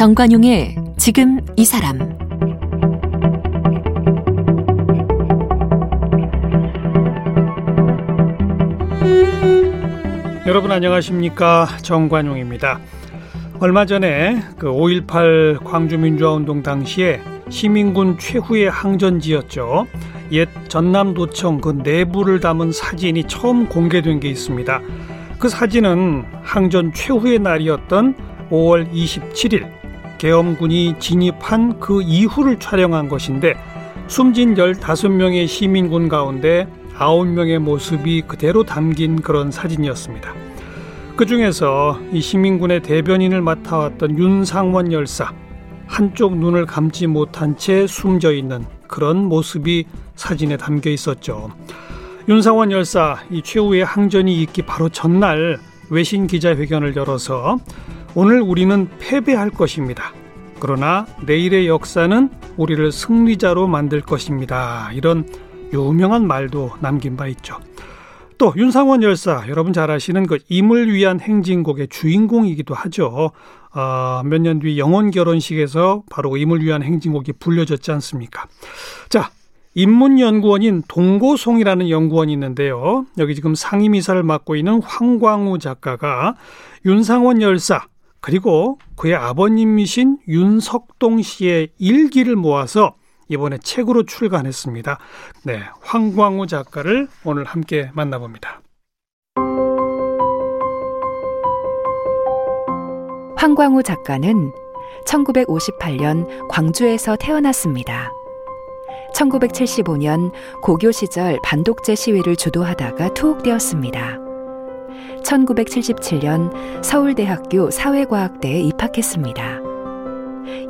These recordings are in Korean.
정관용의 지금 이 사람 여러분 안녕하십니까 정관용입니다. 얼마 전에 그 5.18 광주민주화운동 당시에 시민군 최후의 항전지였죠. 옛 전남도청 그 내부를 담은 사진이 처음 공개된 게 있습니다. 그 사진은 항전 최후의 날이었던 5월 27일 계엄군이 진입한 그 이후를 촬영한 것인데 숨진 15명의 시민군 가운데 9명의 모습이 그대로 담긴 그런 사진이었습니다. 그 중에서 이 시민군의 대변인을 맡아왔던 윤상원 열사 한쪽 눈을 감지 못한 채 숨져 있는 그런 모습이 사진에 담겨 있었죠. 윤상원 열사 이 최후의 항전이 있기 바로 전날 외신 기자회견을 열어서 오늘 우리는 패배할 것입니다. 그러나 내일의 역사는 우리를 승리자로 만들 것입니다. 이런 유명한 말도 남긴 바 있죠. 또 윤상원 열사 여러분 잘 아시는 그 임을 위한 행진곡의 주인공이기도 하죠. 어, 몇 년 뒤 영원 결혼식에서 바로 임을 위한 행진곡이 불려졌지 않습니까? 자, 인문연구원인 동고송이라는 연구원이 있는데요. 여기 지금 상임이사를 맡고 있는 황광우 작가가 윤상원 열사 그리고 그의 아버님이신 윤석동 씨의 일기를 모아서 이번에 책으로 출간했습니다. 네, 황광우 작가를 오늘 함께 만나봅니다. 황광우 작가는 1958년 광주에서 태어났습니다. 1975년 고교 시절 반독재 시위를 주도하다가 투옥되었습니다. 1977년 서울대학교 사회과학대에 입학했습니다.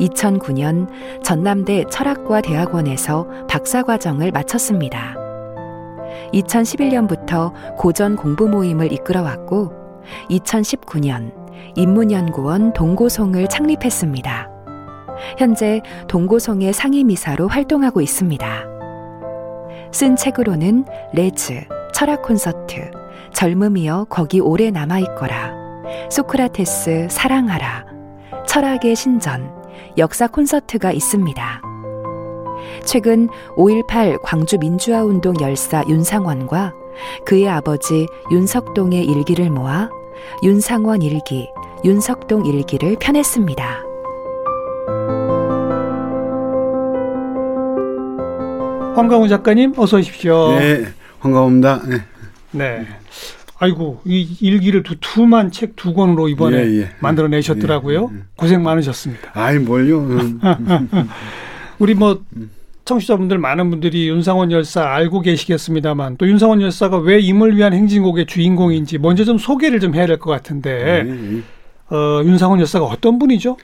2009년 전남대 철학과 대학원에서 박사과정을 마쳤습니다. 2011년부터 고전 공부 모임을 이끌어왔고 2019년 인문연구원 동고송을 창립했습니다. 현재 동고송의 상임이사로 활동하고 있습니다. 쓴 책으로는 레즈, 철학 콘서트, 젊음이여 거기 오래 남아있거라, 소크라테스 사랑하라, 철학의 신전, 역사 콘서트가 있습니다. 최근 5.18 광주 민주화 운동 열사 윤상원과 그의 아버지 윤석동의 일기를 모아 윤상원 일기, 윤석동 일기를 펴냈습니다. 황강우 작가님 어서 오십시오. 네, 황강우입니다. 네. 네. 아이고 이 일기를 두 투만 책두 권으로 이번에 예, 예. 만들어내셨더라고요. 예, 예. 고생 많으셨습니다. 아이 뭘요? 음, 우리 뭐 청취자분들 많은 분들이 윤상원 열사 알고 계시겠습니다만 또 윤상원 열사가 왜 임을 위한 행진곡의 주인공인지 먼저 좀 소개를 좀 해야 될 것 같은데 예, 예. 어, 윤상원 열사가 어떤 분이죠?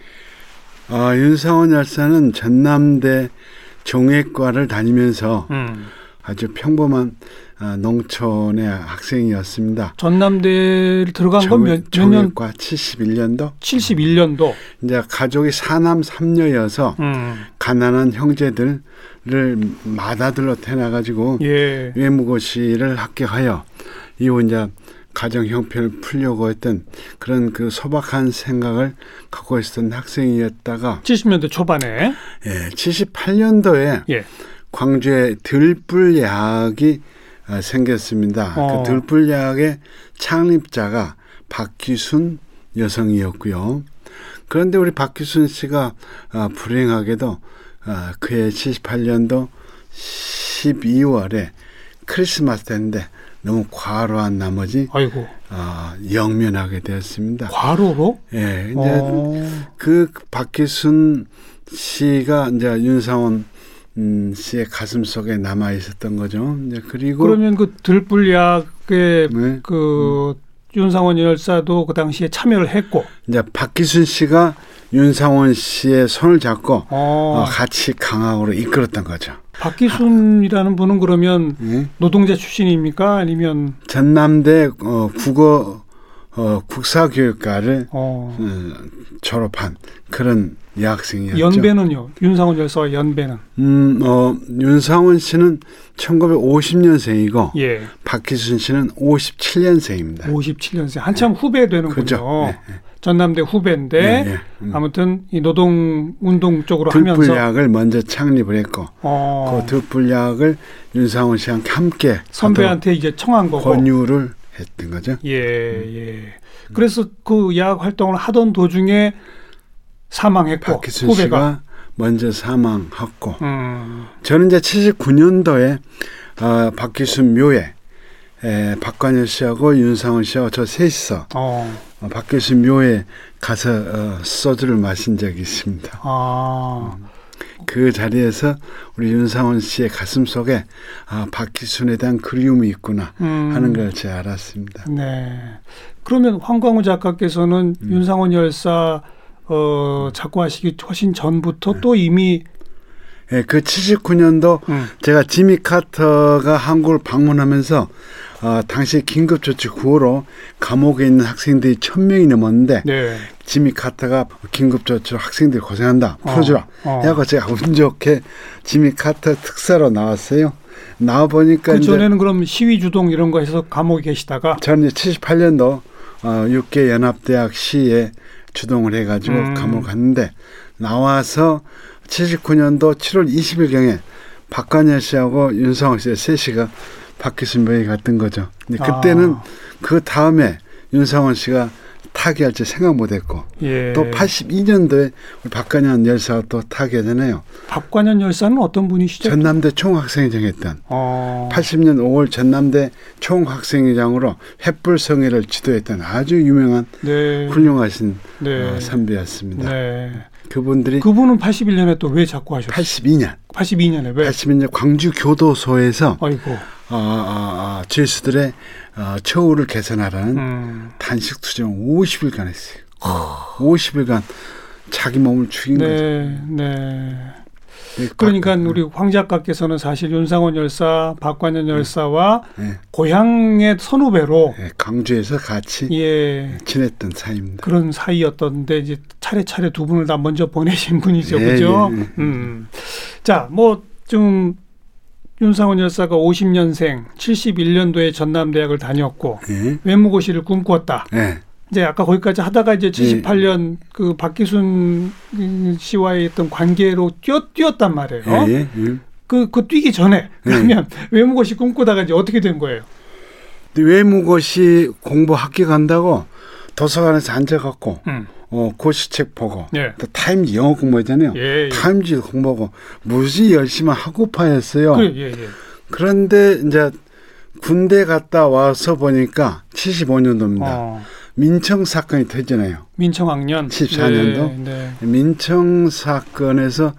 아, 윤상원 열사는 전남대 종회과를 다니면서 음. 아주 평범한 아, 농촌의 학생이었습니다. 전남대를 들어간 건몇 년? 종회과 71년도 71년도. 이제 가족이 사남 삼녀여서 음. 가난한 형제들을 맏아들로 태어나가지고 예. 외무고시를 합격하여 이후 이제 가정 형편을 풀려고 했던 그런 그 소박한 생각을 갖고 있었던 학생이었다가 70년대 초반에 예, 78년도에 예. 광주에 들불야학이 어, 생겼습니다. 어. 그 들불야학의 창립자가 박기순 여성이었고요. 그런데 우리 박기순 씨가 어, 불행하게도 어, 그해 78년도 12월에 크리스마스 때인데 너무 과로한 나머지 아이고 어, 영면하게 되었습니다. 과로로? 예, 이제 어. 그 박기순 씨가 이제 윤상원 음, 씨의 가슴 속에 남아 있었던 거죠. 이제 그리고 그러면 그 들불약의 네, 그 윤상원 열사도 그 당시에 참여를 했고 이제 박기순 씨가 윤상원 씨의 손을 잡고 어, 어, 같이 강학으로 이끌었던 거죠. 박기순이라는 분은 그러면 예? 노동자 출신입니까? 아니면 전남대 어, 국어 어, 국사교육과를 어, 어, 졸업한 그런 여학생이었죠. 연배는요. 윤상원 열사와 연배는 음, 어, 윤상원 씨는 1950년생이고 예. 박기순 씨는 57년생입니다. 57년생 한참 후배 되는군요. 그죠. 네, 네. 전남대 후배인데 예, 예. 음. 아무튼 이 노동 운동 쪽으로 하면서 들불약을 먼저 창립을 했고 어, 그 들불약을 윤상원 씨와 함께 선배한테 이제 청한 거고. 권유를 했던 거죠. 예, 예. 그래서 그 야학 활동을 하던 도중에 사망했고 박기순 후배가 씨가 먼저 사망했고 음, 저는 이제 79년도에 어, 박기순 묘에 에, 박관열 씨하고 윤상원 씨하고 저 셋이서 어, 어, 박기순 묘에 가서 어, 소주를 마신 적이 있습니다. 아, 그 자리에서 우리 윤상원 씨의 가슴 속에 아, 박기순에 대한 그리움이 있구나 음, 하는 걸 제가 알았습니다. 네. 그러면 황광우 작가께서는 음. 윤상원 열사 어, 작고하시기 훨씬 전부터 네. 또 이미 예, 그 79년도 음, 제가 지미 카터가 한국을 방문하면서 어, 당시 긴급조치 구호로 감옥에 있는 학생들이 천 명이 넘었는데 네. 지미 카터가 긴급조치로 학생들이 고생한다 풀어주라 어. 해갖고 제가 운 좋게 지미 카터 특사로 나왔어요. 나와 보니까 그 전에는 그럼 시위 주동 이런 거 해서 감옥에 계시다가 저는 이제 78년도 어, 육계 연합대학 시에 주동을 해가지고 음. 감옥 갔는데 나와서 79년도 7월 20일경에 박관열 씨하고 윤상호 씨의 셋이가 박기순 묘에 갔던 거죠. 근데 그때는 아, 그 다음에 윤상원 씨가 타계할지 생각 못했고 예. 또 82년도에 우리 박관현 열사가 또 타계잖아요. 박관현 열사는 어떤 분이시죠? 전남대 총학생회장 했던 어, 80년 5월 전남대 총학생회장으로 횃불성회를 지도했던 아주 유명한 네. 훌륭하신 네. 어, 선배였습니다. 네. 그분들이 그분은 81년에 또 왜 자꾸 하셨어요? 82년, 82년에 왜? 82년 광주 교도소에서 아이고. 어, 어, 어, 죄수들의 어, 처우를 개선하라는 음. 단식 투정 50일간 했어요. 50일간 자기 몸을 죽인 거죠. 네, 네. 네, 그러니까 박- 우리 황 작가께서는 사실 윤상원 열사, 박관현 열사와 네, 고향의 선후배로 네, 강주에서 같이 예 지냈던 사이입니다. 그런 사이였던데 이제 차례차례 두 분을 다 먼저 보내신 분이죠, 예, 그죠? 예, 예. 음. 자, 뭐 좀 윤상원 열사가 50년생, 71년도에 전남대학을 다녔고 예, 외무고시를 꿈꾸었다. 예, 이제 아까 거기까지 하다가 이제 78년 그 박기순 씨와의 어떤 관계로 뛰어 뛰었단 말이에요. 예, 예, 예. 그, 그 뛰기 전에 그러면 외무고시 꿈꾸다가 이제 어떻게 된 거예요? 외무고시 공부 학교 간다고 도서관에서 앉아갖고 음. 어, 고시책 보고 예. 또 타임즈 영어 공부하잖아요. 예, 예. 타임즈 공부하고 무지 열심히 학구파였어요. 그래, 예, 예. 그런데 이제 군대 갔다 와서 보니까 75년도입니다. 어, 민청 사건이 터지잖아요. 민청학련 74년도? 네, 네. 민청 사건에서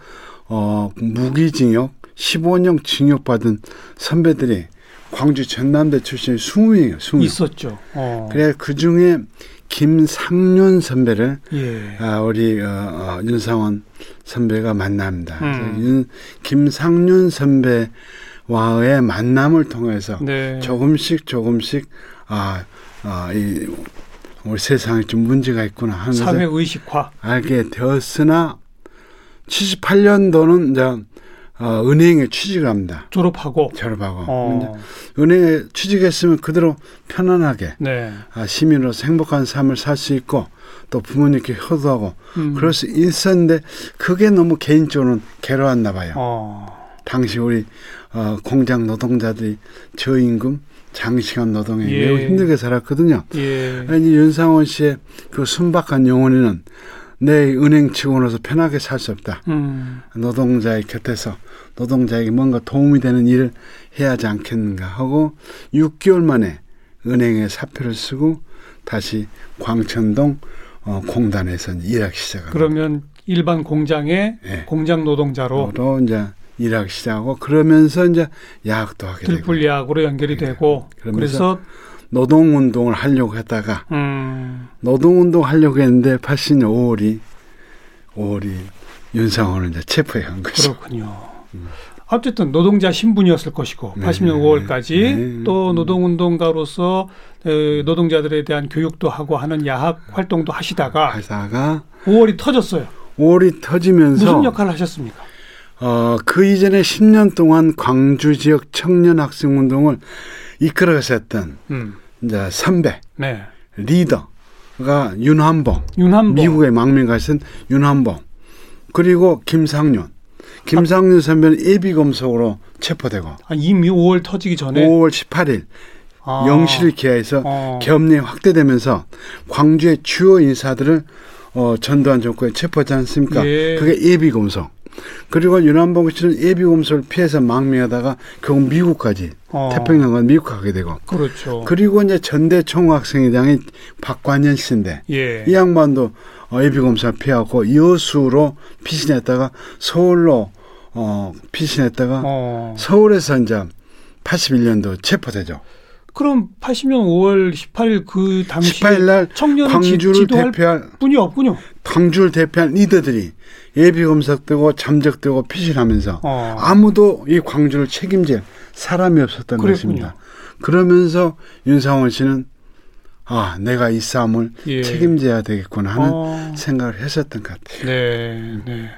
어, 무기징역 15년 징역 받은 선배들이 광주 전남대 출신이 20명이에요. 20명. 있었죠. 어. 그래 그 중에 김상윤 선배를 예. 아, 우리 어, 어, 윤상원 선배가 만납니다. 음. 윤, 김상윤 선배와의 만남을 통해서 네. 조금씩 조금씩 아, 아, 이 우리 세상에 좀 문제가 있구나 하는 사회 의식화. 알게 되었으나 78년도는 이제 어, 은행에 취직을 합니다. 졸업하고. 졸업하고 어. 은행에 취직했으면 그대로 편안하게 네. 아, 시민으로서 행복한 삶을 살 수 있고 또 부모님께 효도하고 음. 그럴 수 있었는데 그게 너무 개인적으로는 괴로웠나 봐요. 어. 당시 우리 어, 공장 노동자들이 저임금 장시간 노동에 예. 매우 힘들게 살았거든요. 예. 아니 윤상원 씨의 그 순박한 영혼에는 내 은행 직원으로서 편하게 살 수 없다. 음. 노동자의 곁에서 노동자에게 뭔가 도움이 되는 일을 해야 하지 않겠는가 하고 6개월 만에 은행에 사표를 쓰고 다시 광천동 어, 공단에서 일하기 시작합니다. 그러면 일반 공장의 예. 공장 노동자로 로 이제 일하기 시작하고 그러면서 이제 야학도 하게 되고 들불리학으로 연결이 되고 네. 그러면서 그래서 노동 운동을 하려고 했다가 음. 노동 운동 하려고 했는데 80년 5월이 5월이 윤상원을 이제 체포해 간 거죠. 그렇군요. 어쨌든 노동자 신분이었을 것이고 네. 80년 5월까지 네. 또 노동운동가로서 에, 노동자들에 대한 교육도 하고 하는 야학 활동도 하시다가 하다가 5월이 터졌어요. 5월이 터지면서 무슨 역할을 하셨습니까? 어, 그 이전에 10년 동안 광주 지역 청년 학생 운동을 이끌어갔었던 음. 이제 선배 네. 리더가 윤한봉 윤한봉. 미국에 망명 가신 윤한봉 그리고 김상윤 김상윤 선배는 예비 검속으로 체포되고 아, 이미 5월 터지기 전에 5월 18일 아. 영실을 기하해서 어. 계엄령이 확대되면서 광주의 주요 인사들을 어, 전두환 정권에 체포하지 않습니까? 예. 그게 예비 검속. 그리고 윤한봉 씨는 예비 검속을 피해서 망명하다가 결국 미국까지 어. 태평양과 미국 가게 되고 그렇죠. 그리고 이제 전대 총학생회장이 박관현 씨인데 예. 이 양반도 어, 예비 검사를 피하고 여수로 피신했다가 서울로 어, 피신했다가 어. 서울에서 이제 81년도 체포되죠. 그럼 80년 5월 18일 그 당시 18일 날 청년 광주를 지 도할 대표할 분이 없군요. 광주를 대표한 리더들이 예비 검사되고 잠적되고 피신하면서 어. 아무도 이 광주를 책임질 사람이 없었던 그랬군요. 것입니다. 그러면서 윤상원 씨는 아 내가 이 싸움을 예. 책임져야 되겠구나 하는 어. 생각을 했었던 것 같아요. 네, 네.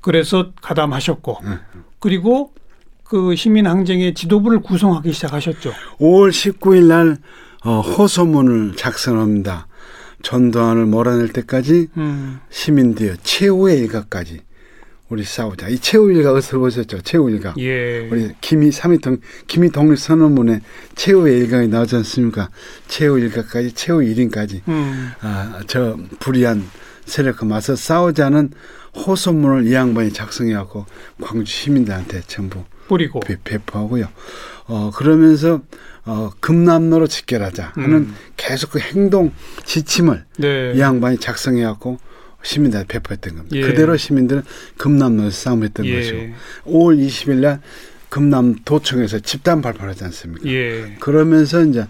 그래서 가담하셨고 응. 그리고 그 시민 항쟁의 지도부를 구성하기 시작하셨죠. 5월 19일 날 어, 호소문을 작성합니다. 전두환을 몰아낼 때까지 음. 시민들여 최후의 일가까지 우리 싸우자. 이 최후 일가 어디서 보셨죠? 최후 일가. 예. 우리 김이 삼위통 김이 독립 선언문에 최후의 일가가 나오지 않습니까? 최후 일가까지 최후 일인까지 음. 아, 저 불의한 세력과 맞서 싸우자는 호소문을 이 양반이 작성해갖고 광주 시민들한테 전부 뿌리고. 배, 배포하고요. 어, 그러면서, 어, 금남로로 직결하자 하는 음. 계속 그 행동 지침을 네. 이 양반이 작성해갖고 시민들한테 배포했던 겁니다. 예. 그대로 시민들은 금남로에서 싸움했던 예. 것이고 5월 20일 날 금남 도청에서 집단 발표를 하지 않습니까? 예. 그러면서 이제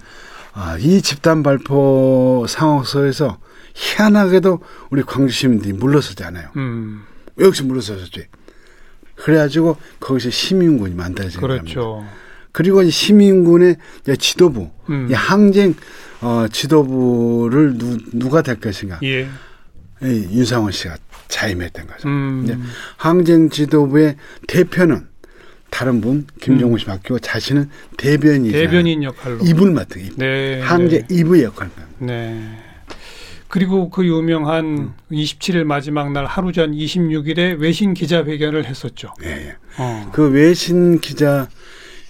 아, 이 집단 발표 상황 속에서 희한하게도 우리 광주 시민들이 물러서잖아요. 음. 여기서 물러서셨지. 그래가지고 거기서 시민군이 만들어진 겁니다. 그리고 이 시민군의 지도부, 음. 이 항쟁 어, 지도부를 누, 누가 될 것인가? 예. 이 윤상원 씨가 자임했던 거죠. 음. 이제 항쟁 지도부의 대표는 다른 분 김종우 씨 맡기고 자신은 대변인 대변인 역할로. 입을 맡은 입. 네. 항쟁 네. 입의 역할입니다. 네. 그리고 그 유명한 음. 27일 마지막 날 하루 전 26일에 외신 기자 회견을 했었죠. 예, 예. 어. 그 외신 기자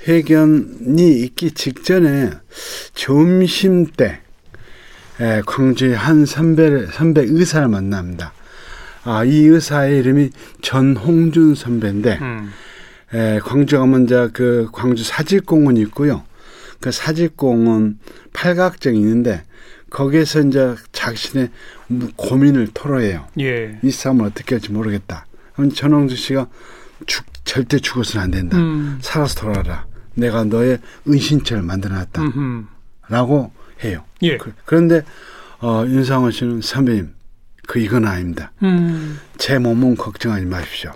회견이 있기 직전에 점심 때 에, 광주의 한 선배 선배 의사를 만납니다. 아, 이 의사의 이름이 전홍준 선배인데 음. 에, 광주 가면 이제 그 광주 사직공원이 있고요. 그 사직공원 팔각정이 있는데 거기에서 이제 자신의 무- 고민을 토로해요. 예. 이 싸움을 어떻게 할지 모르겠다. 그럼 전홍준 씨가 죽, 절대 죽어서는 안 된다. 음. 살아서 돌아라. 내가 너의 은신처를 만들어놨다. 음흠. 라고 해요. 예. 그, 런데 어, 윤상원 씨는 선배님, 그 이건 아닙니다. 음. 제 몸은 걱정하지 마십시오.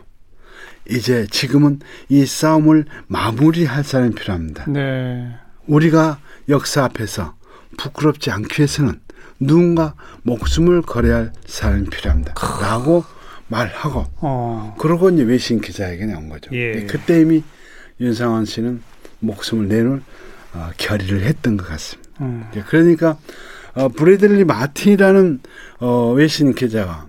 이제 지금은 이 싸움을 마무리할 사람이 필요합니다. 네. 우리가 역사 앞에서 부끄럽지 않기 위해서는 누군가 목숨을 걸어야 할 사람이 필요합니다. 라고 말하고 어. 그러고 이제 외신 기자에게 온 거죠. 예. 그때 이미 윤상원 씨는 목숨을 내놓을 어, 결의를 했던 것 같습니다. 음. 예, 그러니까 어, 브래들리 마틴이라는 어, 외신 기자가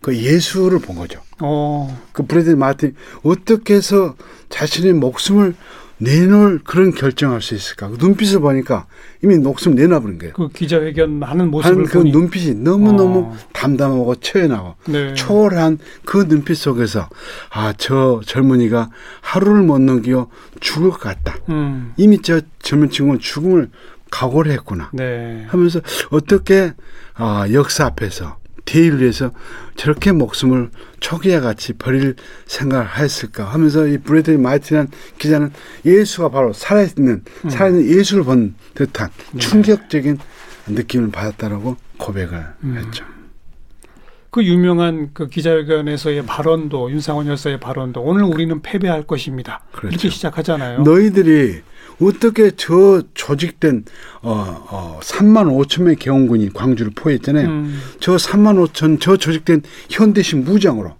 그 예수를 본 거죠. 어. 그 브래들리 마틴 어떻게 해서 자신의 목숨을 내놓을 그런 결정할 수 있을까? 그 눈빛을 보니까 이미 목숨 내놔버린 거예요. 그 기자회견 하는 모습을 그 보니 눈빛이 너무너무 어. 담담하고 처연하고 네. 초월한 그 눈빛 속에서 아 저 젊은이가 하루를 못 넘겨 죽을 것 같다. 음. 이미 저 젊은 친구는 죽음을 각오를 했구나 네. 하면서 어떻게 아 역사 앞에서 대의를 위해서 저렇게 목숨을 초개와 같이 버릴 생각을 했을까 하면서 이 브래들리 마이트라는 기자는 예수가 바로 살아있는 음. 살아있는 예수를 본 듯한 네. 충격적인 느낌을 받았다라고 고백을 음. 했죠. 그 유명한 그 기자회견에서의 발언도 윤상원 열사의 발언도 오늘 우리는 패배할 것입니다. 그렇죠. 이렇게 시작하잖아요. 너희들이 어떻게 저 조직된 어, 어 3만 5천 명의 개헌군이 광주를 포위했잖아요. 음. 저 3만 5천 저 조직된 현대식 무장으로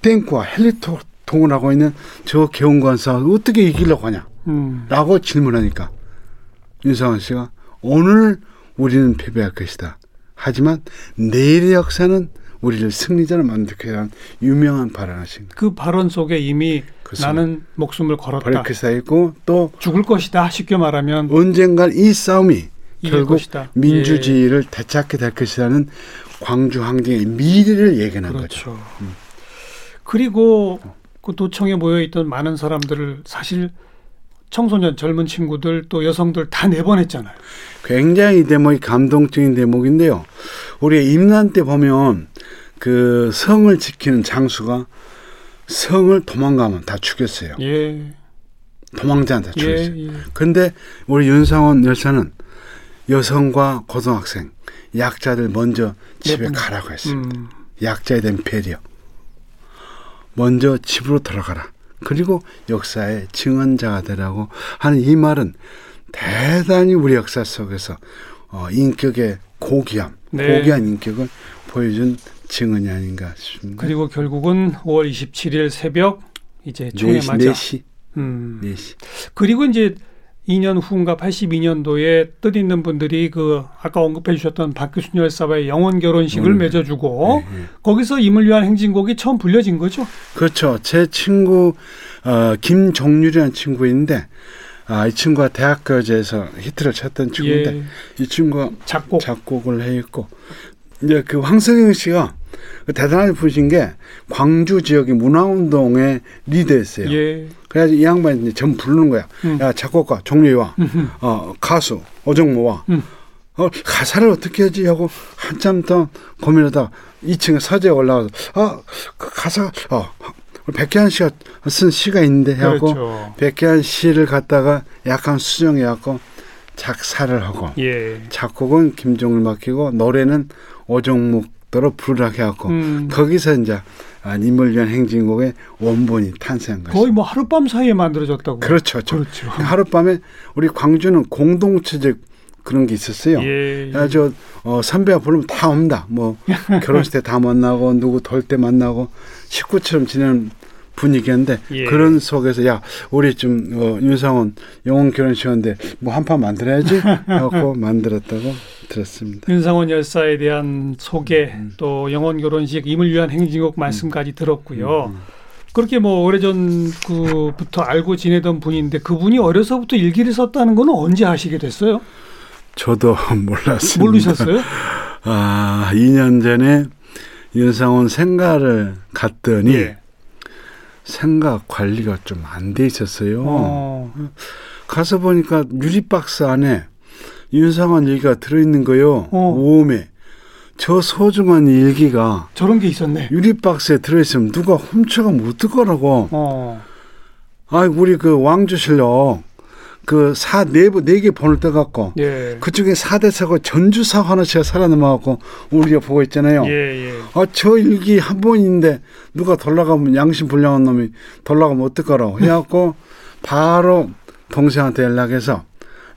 탱크와 헬리콥터 동원하고 있는 저 싸움 어떻게 이기려고 하냐? 음. 라고 질문하니까 윤상원 씨가 오늘 우리는 패배할 것이다. 하지만 내일의 역사는 우리를 승리자로 만들게 한 유명한 발언하신. 그 발언 속에 이미 그래서 나는 목숨을 걸었다. 버리크 쌓이고 또 죽을 것이다. 쉽게 말하면 언젠간 이 싸움이 결국 것이다. 민주주의를 되찾게 될 것이라는 광주 항쟁의 미래를 예견한 거죠. 그렇죠. 그리고 그 도청에 모여 있던 많은 사람들을 사실 청소년, 젊은 친구들 또 여성들 다 내보냈잖아요. 굉장히 이 대목이 감동적인 대목인데요. 우리 임난 때 보면 그 성을 지키는 장수가 성을 도망가면 다 죽였어요. 예, 도망자한테 다 예, 죽였어요. 예. 근데 우리 윤상원 열사는 여성과 고등학생, 약자들 먼저 집에 내보내. 가라고 했어요. 음, 약자에 대한 배려. 먼저 집으로 돌아가라. 그리고 역사의 증언자가 되라고 하는 이 말은 대단히 우리 역사 속에서 어, 인격의 고귀함, 네. 고귀한 인격을 보여준 증언이 아닌가 싶습니다. 그리고 결국은 5월 27일 새벽 이제 총에 4시, 맞아. 4시, 음. 4시. 그리고 이제 2년 후인가 82년도에 뜻 있는 분들이 그 아까 언급해 주셨던 박규순 열사와의 영원 결혼식을 음. 맺어주고 네, 네. 거기서 임을 위한 행진곡이 처음 불려진 거죠. 그렇죠. 제 친구 어, 김종률이라는 친구 인데 아, 이 친구가 대학교제에서 히트를 쳤던 친구인데 예, 이 친구가 작곡. 작곡을 해 있고 이제 그 황석영 씨가 대단하게 부르신 게 광주 지역의 문화운동의 리더였어요. 예. 그래가지고 이 양반이 이제 전 부르는 거야. 음. 야 작곡가 종리와 음흠. 어, 가수 오정모와 음. 어, 가사를 어떻게 하지 하고 한참 더 고민하다 2층에 서재에 올라가서 아, 그 가사 어, 백기완 씨가 쓴 시가 있는데 하고 그렇죠. 백기완 시를 갖다가 약간 수정해 갖고 작사를 하고 예. 작곡은 김종률 맡기고 노래는 오정묵더러 부르라 해갖고 음, 거기서 이제 아, 님을 위한 행진곡의 원본이 탄생한 것이 거의 뭐 하룻밤 사이에 만들어졌다고. 그렇죠. 저- 그렇죠. 하룻밤에 우리 광주는 공동체적 그런 게 있었어요. 예. 예. 야, 저 어, 선배가 부르면 다 옵니다. 뭐 결혼식 때 다 만나고 누구 돌 때 만나고 식구처럼 지내는 분위기였는데 예. 그런 속에서 야 우리 좀 어, 윤상원 영혼 결혼식인데 뭐 한 판 만들어야지 하고 만들었다고 들었습니다. 윤상원 열사에 대한 소개 음. 또 영원 결혼식 임을 위한 행진곡 말씀까지 들었고요. 음. 그렇게 뭐 오래전 그부터 알고 지내던 분인데 그분이 어려서부터 일기를 썼다는 건 언제 아시게 됐어요? 저도 몰랐습니다. 모르셨어요? 아, 2년 전에 윤상원 생가를 갔더니 예. 생가 관리가 좀 안 돼 있었어요. 어. 가서 보니까 유리박스 안에 윤상원 일기가 들어있는 거요. 어. 오음에. 저 소중한 일기가 저런 게 있었네. 유리박스에 들어있으면 누가 훔쳐가면 어떡하라고. 어. 아, 우리 그 왕주실록 그사 내부 네 개 번을 떠갖고 예. 그중에 사대사고 전주사 하나씩 살아남아갖고 우리가 보고 있잖아요. 예, 예. 아, 저 일기 한 번인데 누가 돌아가면 양심 불량한 놈이 돌아가면 어떡하라고 해갖고 바로 동생한테 연락해서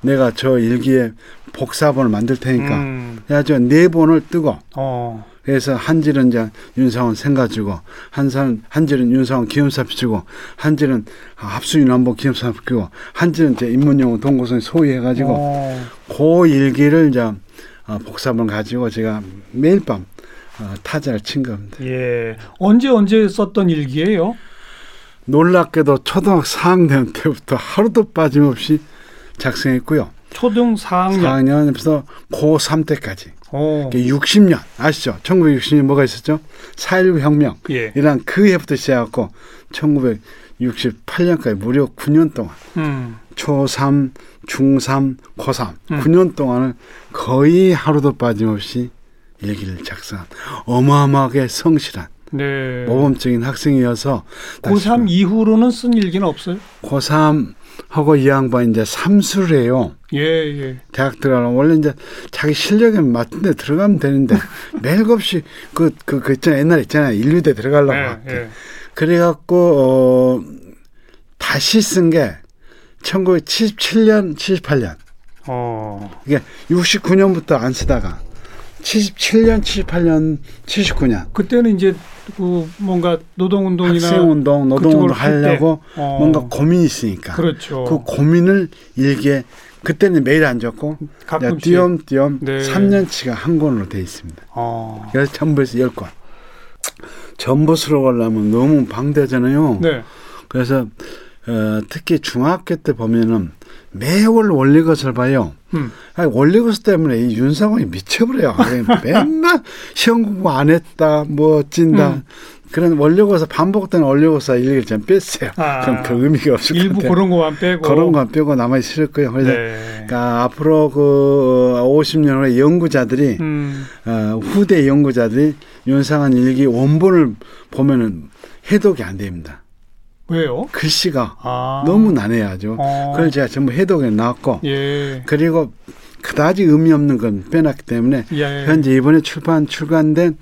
내가 저 일기에 복사본을 만들 테니까 음. 야저네 번을 뜨고 어. 그래서 한 질은 이제 윤상원 생가 주고 한 사람 한 질은 윤상원 기념사표 주고 한 질은 합수윤남보 기념사표 주고 한 질은 이제 인문용어 동고선 소위해가지고 어. 그 일기를 이제 어, 복사본 가지고 제가 매일 밤 어, 타자를 친 겁니다. 예. 언제 언제 썼던 일기예요? 놀랍게도 초등학교 4학년 때부터 하루도 빠짐없이 작성했고요. 초등 4학년. 4학년에서 고3 때까지. 어. 60년 아시죠? 1960년 뭐가 있었죠? 4.19 혁명. 예. 이란 그 해부터 시작하고 1968년까지 무려 9년 동안 음. 초3, 중3, 고3 음. 9년 동안을 거의 하루도 빠짐없이 일기를 작성한 어마어마하게 성실한 네. 모범적인 학생이어서 고3 이후로는 쓴 일기는 없어요? 고3 하고 이 양반 이제 삼수를 해요. 예, 예. 대학 들어가면 원래 이제 자기 실력에 맞는 데 들어가면 되는데 매일 없이 그, 그, 그 있잖아. 옛날에 있잖아요. 인류대 들어가려고. 예. 예. 그래갖고, 어, 다시 쓴 게 1977년, 78년. 어. 이게 69년부터 안 쓰다가 77년, 78년, 79년 그때는 이제 그 뭔가 노동운동이나 학생운동, 노동운동. 하려고 어. 뭔가 고민이 있으니까 그렇죠. 그 고민을 일기에 그때는 매일 안 적고 가끔씩. 띄엄띄엄 네. 3년치가 한 권으로 돼 있습니다. 어. 그래서 전부에서 10권. 전부수로 가려면 너무 방대하잖아요. 네. 그래서 어, 특히 중학교 때 보면은 매월 원리것을 봐요. 음. 아니, 원리고사 때문에 이 윤상원이 미쳐버려요. 맨날 시험 공부 안 했다, 뭐 어찐다. 음. 그런 원리고사 반복되는 원리고사 일기를 좀 뺐어요. 아. 그럼 별 의미가 없을 것 일부 같아요. 그런 거만 빼고 그런 건 빼고 남아 있을 거예요. 그래서 네. 그러니까 앞으로 그 50년 후에 연구자들이 음. 어, 후대 연구자들이 윤상한 일기 원본을 보면은 해독이 안 됩니다. 왜요? 글씨가 아. 너무 난해하죠. 어. 그걸 제가 전부 해독해 놨고 예. 그리고 그다지 의미 없는 건 빼놨기 때문에 예. 현재 이번에 출판 출간된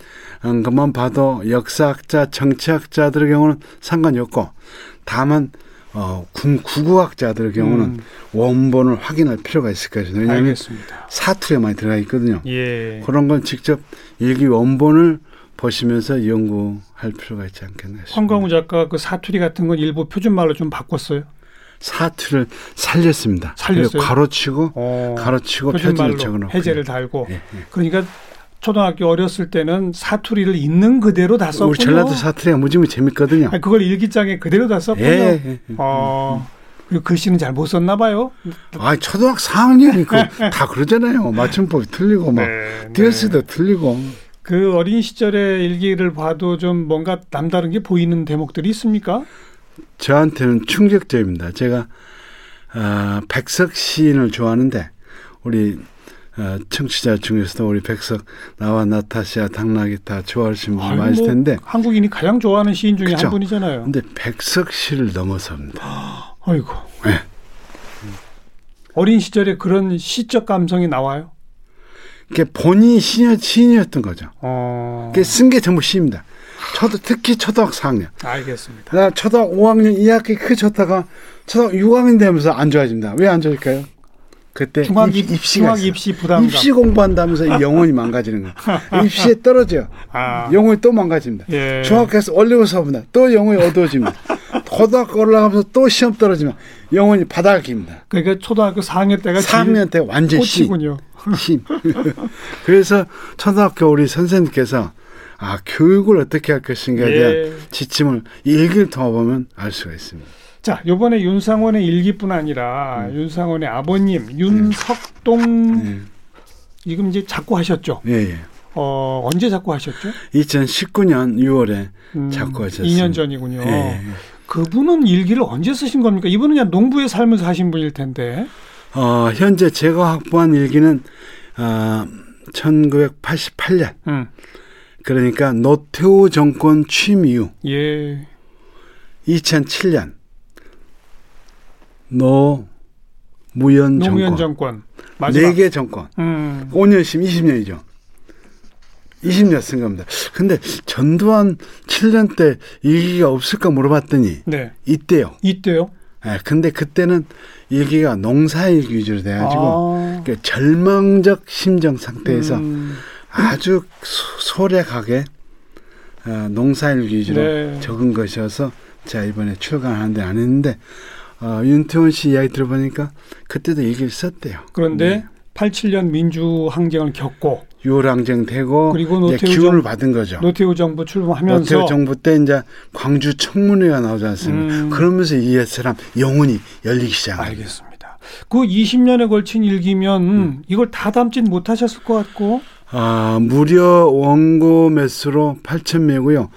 음, 것만 봐도 역사학자, 정치학자들의 경우는 상관이 없고 다만 어, 군 구구학자들의 경우는 음. 원본을 확인할 필요가 있을 거예요. 왜냐하면 알겠습니다. 사투리에 많이 들어가 있거든요. 예. 그런 건 직접 일기 원본을 보시면서 연구할 필요가 있지 않겠나 싶습니다. 황광우 작가 그 사투리 같은 건 일부 표준말로 좀 바꿨어요. 사투리를 살렸습니다. 살렸어요? 가로치고 어. 가로치고 표준말로 적어놓고 해제를 달고 예, 예. 그러니까 초등학교 어렸을 때는 사투리를 있는 그대로 다 썼군요. 우리 전라도 사투리가 무지무지 재밌거든요. 아니, 그걸 일기장에 그대로 다 썼군요. 예, 예, 예. 어. 그리고 글씨는 잘 못 썼나 봐요. 아, 초등학교 4학년이 다 그러잖아요. 맞춤법이 틀리고 막 네, 네. 띄어쓰도 틀리고. 그 어린 시절의 일기를 봐도 좀 뭔가 남다른 게 보이는 대목들이 있습니까? 저한테는 충격적입니다. 제가 어, 백석 시인을 좋아하는데 우리 어, 청취자 중에서도 우리 백석 나와 나타샤 당나귀 다 좋아하시는 아유, 많으실 뭐 텐데 한국인이 가장 좋아하는 시인 중에 그쵸. 한 분이잖아요. 근데 백석 시를 넘어섭니다. 아이고. 네. 어린 시절에 그런 시적 감성이 나와요. 그게 본인이 시인, 시인이었던 거죠. 어. 그게 쓴 게 전부 시입니다. 초등 특히 초등학교 4학년. 알겠습니다. 나 초등학교 5학년 2학기 크 쳤다가 초등학교 6학년 되면서 안 좋아집니다. 왜 안 좋을까요? 그때 중학 입, 입, 입시가 중학. 입시 부담감. 입시 공부한다면서 이 영혼이 망가지는 거예요. 입시에 떨어져요. 아. 영혼이 또 망가집니다. 예. 중학교에서 올리고 서보다 또 영혼이 어두워집니다. 고등학교 올라가면서 또 시험 떨어지면 영혼이 바닥입니다. 그러니까 초등학교 4학년 때가 4학년 때 완전 시. 꽃이군요. 시. 그래서 초등학교 우리 선생님께서 아 교육을 어떻게 할 것인가에 예. 대한 지침을 일기를 통해 보면 알 수가 있습니다. 자, 요번에 윤상원의 일기뿐 아니라 윤상원의 아버님 윤석동 예. 지금 이제 작고 하셨죠. 예, 예. 어, 언제 작고 하셨죠? 2019년 6월에 음, 작고 하셨습니다. 2년 전이군요. 예, 예. 그분은 일기를 언제 쓰신 겁니까? 이분은 그냥 농부의 삶을 사신 분일 텐데. 어, 현재 제가 확보한 일기는 어, 1988년 음. 그러니까 노태우 정권 취임 이후 예. 2007년 노무현 노무현 정권 정권. 마지막. 네개 정권 음. 5년씩 20년이죠. 20년 쓴 겁니다. 근데 전두환 7년 때 일기가 없을까 물어봤더니 네. 있대요. 이때요. 예, 근데 그때는 일기가 농사일기 위주로 돼가지고 아. 그 절망적 심정 상태에서 음. 아주 소- 소략하게 어, 농사일기 위주로 네. 적은 것이어서 제가 이번에 출간하는데 안 했는데 어, 윤태원 씨 이야기 들어보니까 그때도 일기를 썼대요. 그런데 네. 87년 민주 항쟁을 겪고 유월항쟁 되고 그리고 이제 노태우 기운을 정- 받은 거죠. 노태우 정부 출범하면서 노태우 정부 때 이제 광주 청문회가 나오지 않습니까? 음. 그러면서 이 사람 영혼이 열리기 시작합니다. 알겠습니다. 그 20년에 걸친 일기면 음. 이걸 다 담진 못하셨을 것 같고 아, 무려 원고 매수로 8천 매고요.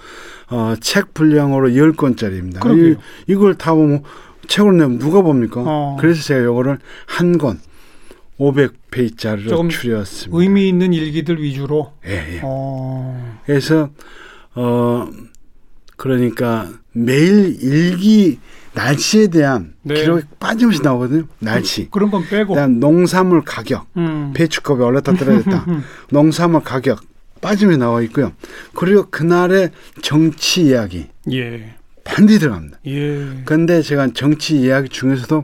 어, 책 분량으로 10권짜리입니다. 그러게요. 이, 이걸 다 보면 책을 내면 누가 봅니까? 어. 그래서 제가 요거를 한 권 500페이지짜리로 조금 줄였습니다. 의미 있는 일기들 위주로. 예, 예. 어. 그래서 어 그러니까 매일 일기 날씨에 대한 네. 기록이 빠짐없이 나오거든요. 날씨. 그런 건 빼고. 그다음 농산물 가격, 음. 배추값이 올랐다 떨어졌다. 농산물 가격 빠짐이 나와 있고요. 그리고 그날의 정치 이야기 예. 반드시 들어갑니다. 예. 그런데 제가 정치 이야기 중에서도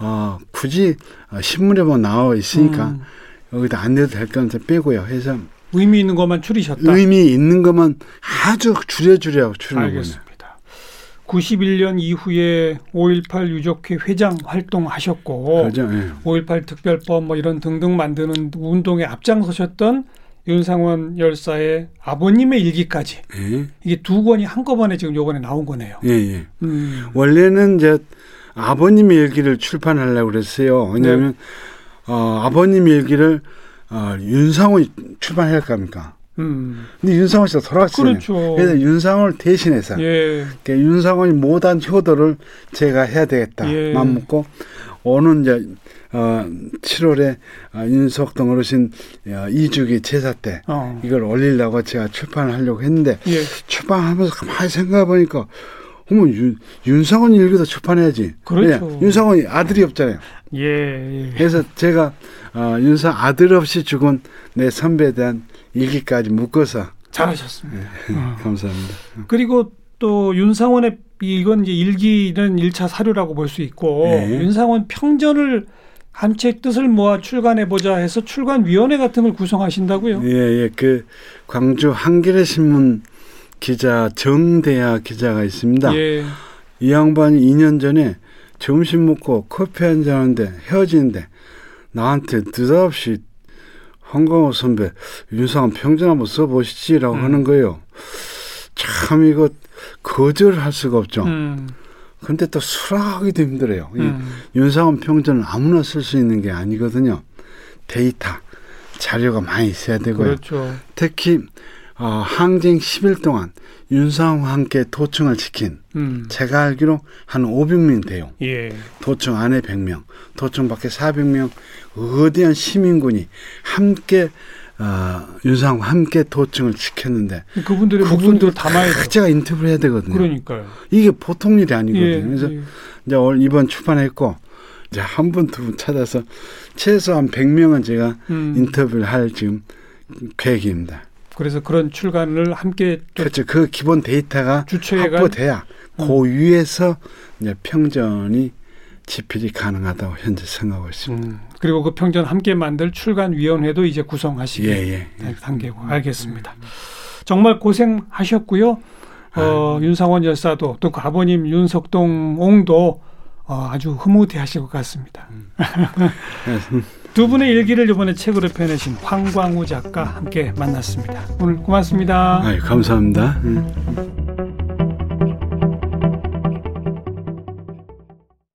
어, 굳이 어, 신문에만 나와 있으니까 음. 여기다 안 내도 될 거는 빼고요. 해서 의미 있는 것만 추리셨다. 의미 있는 것만 아주 줄여주려 추리는 거예요. 알겠습니다. 91년 이후에 5.18 유족회 회장 활동하셨고 그죠? 예. 5.18 특별법 뭐 이런 등등 만드는 운동에 앞장서셨던 윤상원 열사의 아버님의 일기까지 예. 이게 두 권이 한꺼번에 지금 요번에 나온 거네요. 예, 예. 음. 원래는 이제 아버님 일기를 출판하려고 그랬어요. 왜냐하면 네. 어, 아버님 일기를 어, 윤상원이 출판할 겁니까? 음. 근데 윤상원 씨가 돌아갔어요. 그렇죠. 그래서 윤상원을 대신해서 예. 그러니까 윤상원이 못한 효도를 제가 해야 되겠다 예. 마음 먹고 오는 이제 어 7월에 어, 윤석동 어르신 어, 이주기 제사 때 어. 이걸 올리려고 제가 출판을 하려고 했는데 예. 출판하면서 가만히 생각해 보니까 어머 윤, 윤상원 일기도 출판해야지. 그렇죠. 윤상원이 아들이 없잖아요. 예. 예. 그래서 제가 어, 윤상 아들 없이 죽은 내 선배에 대한 일기까지 묶어서 잘하셨습니다. 어. 감사합니다. 그리고 또 윤상원의 이건 이제 일기는 1차 사료라고 볼 수 있고 네. 윤상원 평전을 한 책 뜻을 모아 출간해 보자 해서 출간 위원회 같은 걸 구성하신다고요? 예, 예. 그 광주 한겨레 신문 기자 정대야 기자가 있습니다. 예. 이 양반이 2년 전에 점심 먹고 커피 한 잔 하는데 헤어지는데 나한테 느닷없이 황광호 선배 윤상한 평전 한번 써보시지라고 음. 하는 거예요. 참 이거 거절할 수가 없죠. 음. 근데 또 수락하기도 힘들어요. 이 음. 윤상원 평전은 아무나 쓸 수 있는 게 아니거든요. 데이터, 자료가 많이 있어야 되고요. 그렇죠. 특히 어, 항쟁 10일 동안 윤상과 함께 도청을 지킨 음. 제가 알기로 한 500명 돼요. 예. 도청 안에 100명, 도청 밖에 400명 거대한 시민군이 함께 어, 윤상과 함께 도청을 지켰는데 그분들의 목소리를 담아야 돼. 제가 인터뷰를 해야 되거든요. 그러니까요. 이게 보통 일이 아니거든요. 예. 그래서 예. 이제 올 이번 출판했고 이제 한 분 두 분 찾아서 최소한 100명은 제가 음. 인터뷰를 할 지금 계획입니다. 그래서 그런 출간을 함께 또 그렇죠. 그 기본 데이터가 확보돼야 음. 그 위에서 이제 평전이 집필이 가능하다고 현재 생각하고 있습니다. 음. 그리고 그 평전 함께 만들 출간 위원회도 이제 구성하시기 예, 예. 예. 단계고 알겠습니다. 정말 고생하셨고요. 어, 윤상원 열사도 또그 아버님 윤석동 옹도 어, 아주 흐뭇해하실 것 같습니다. 두 분의 일기를 이번에 책으로 펴내신 황광우 작가 함께 만났습니다. 오늘 고맙습니다. 아유, 감사합니다. 음.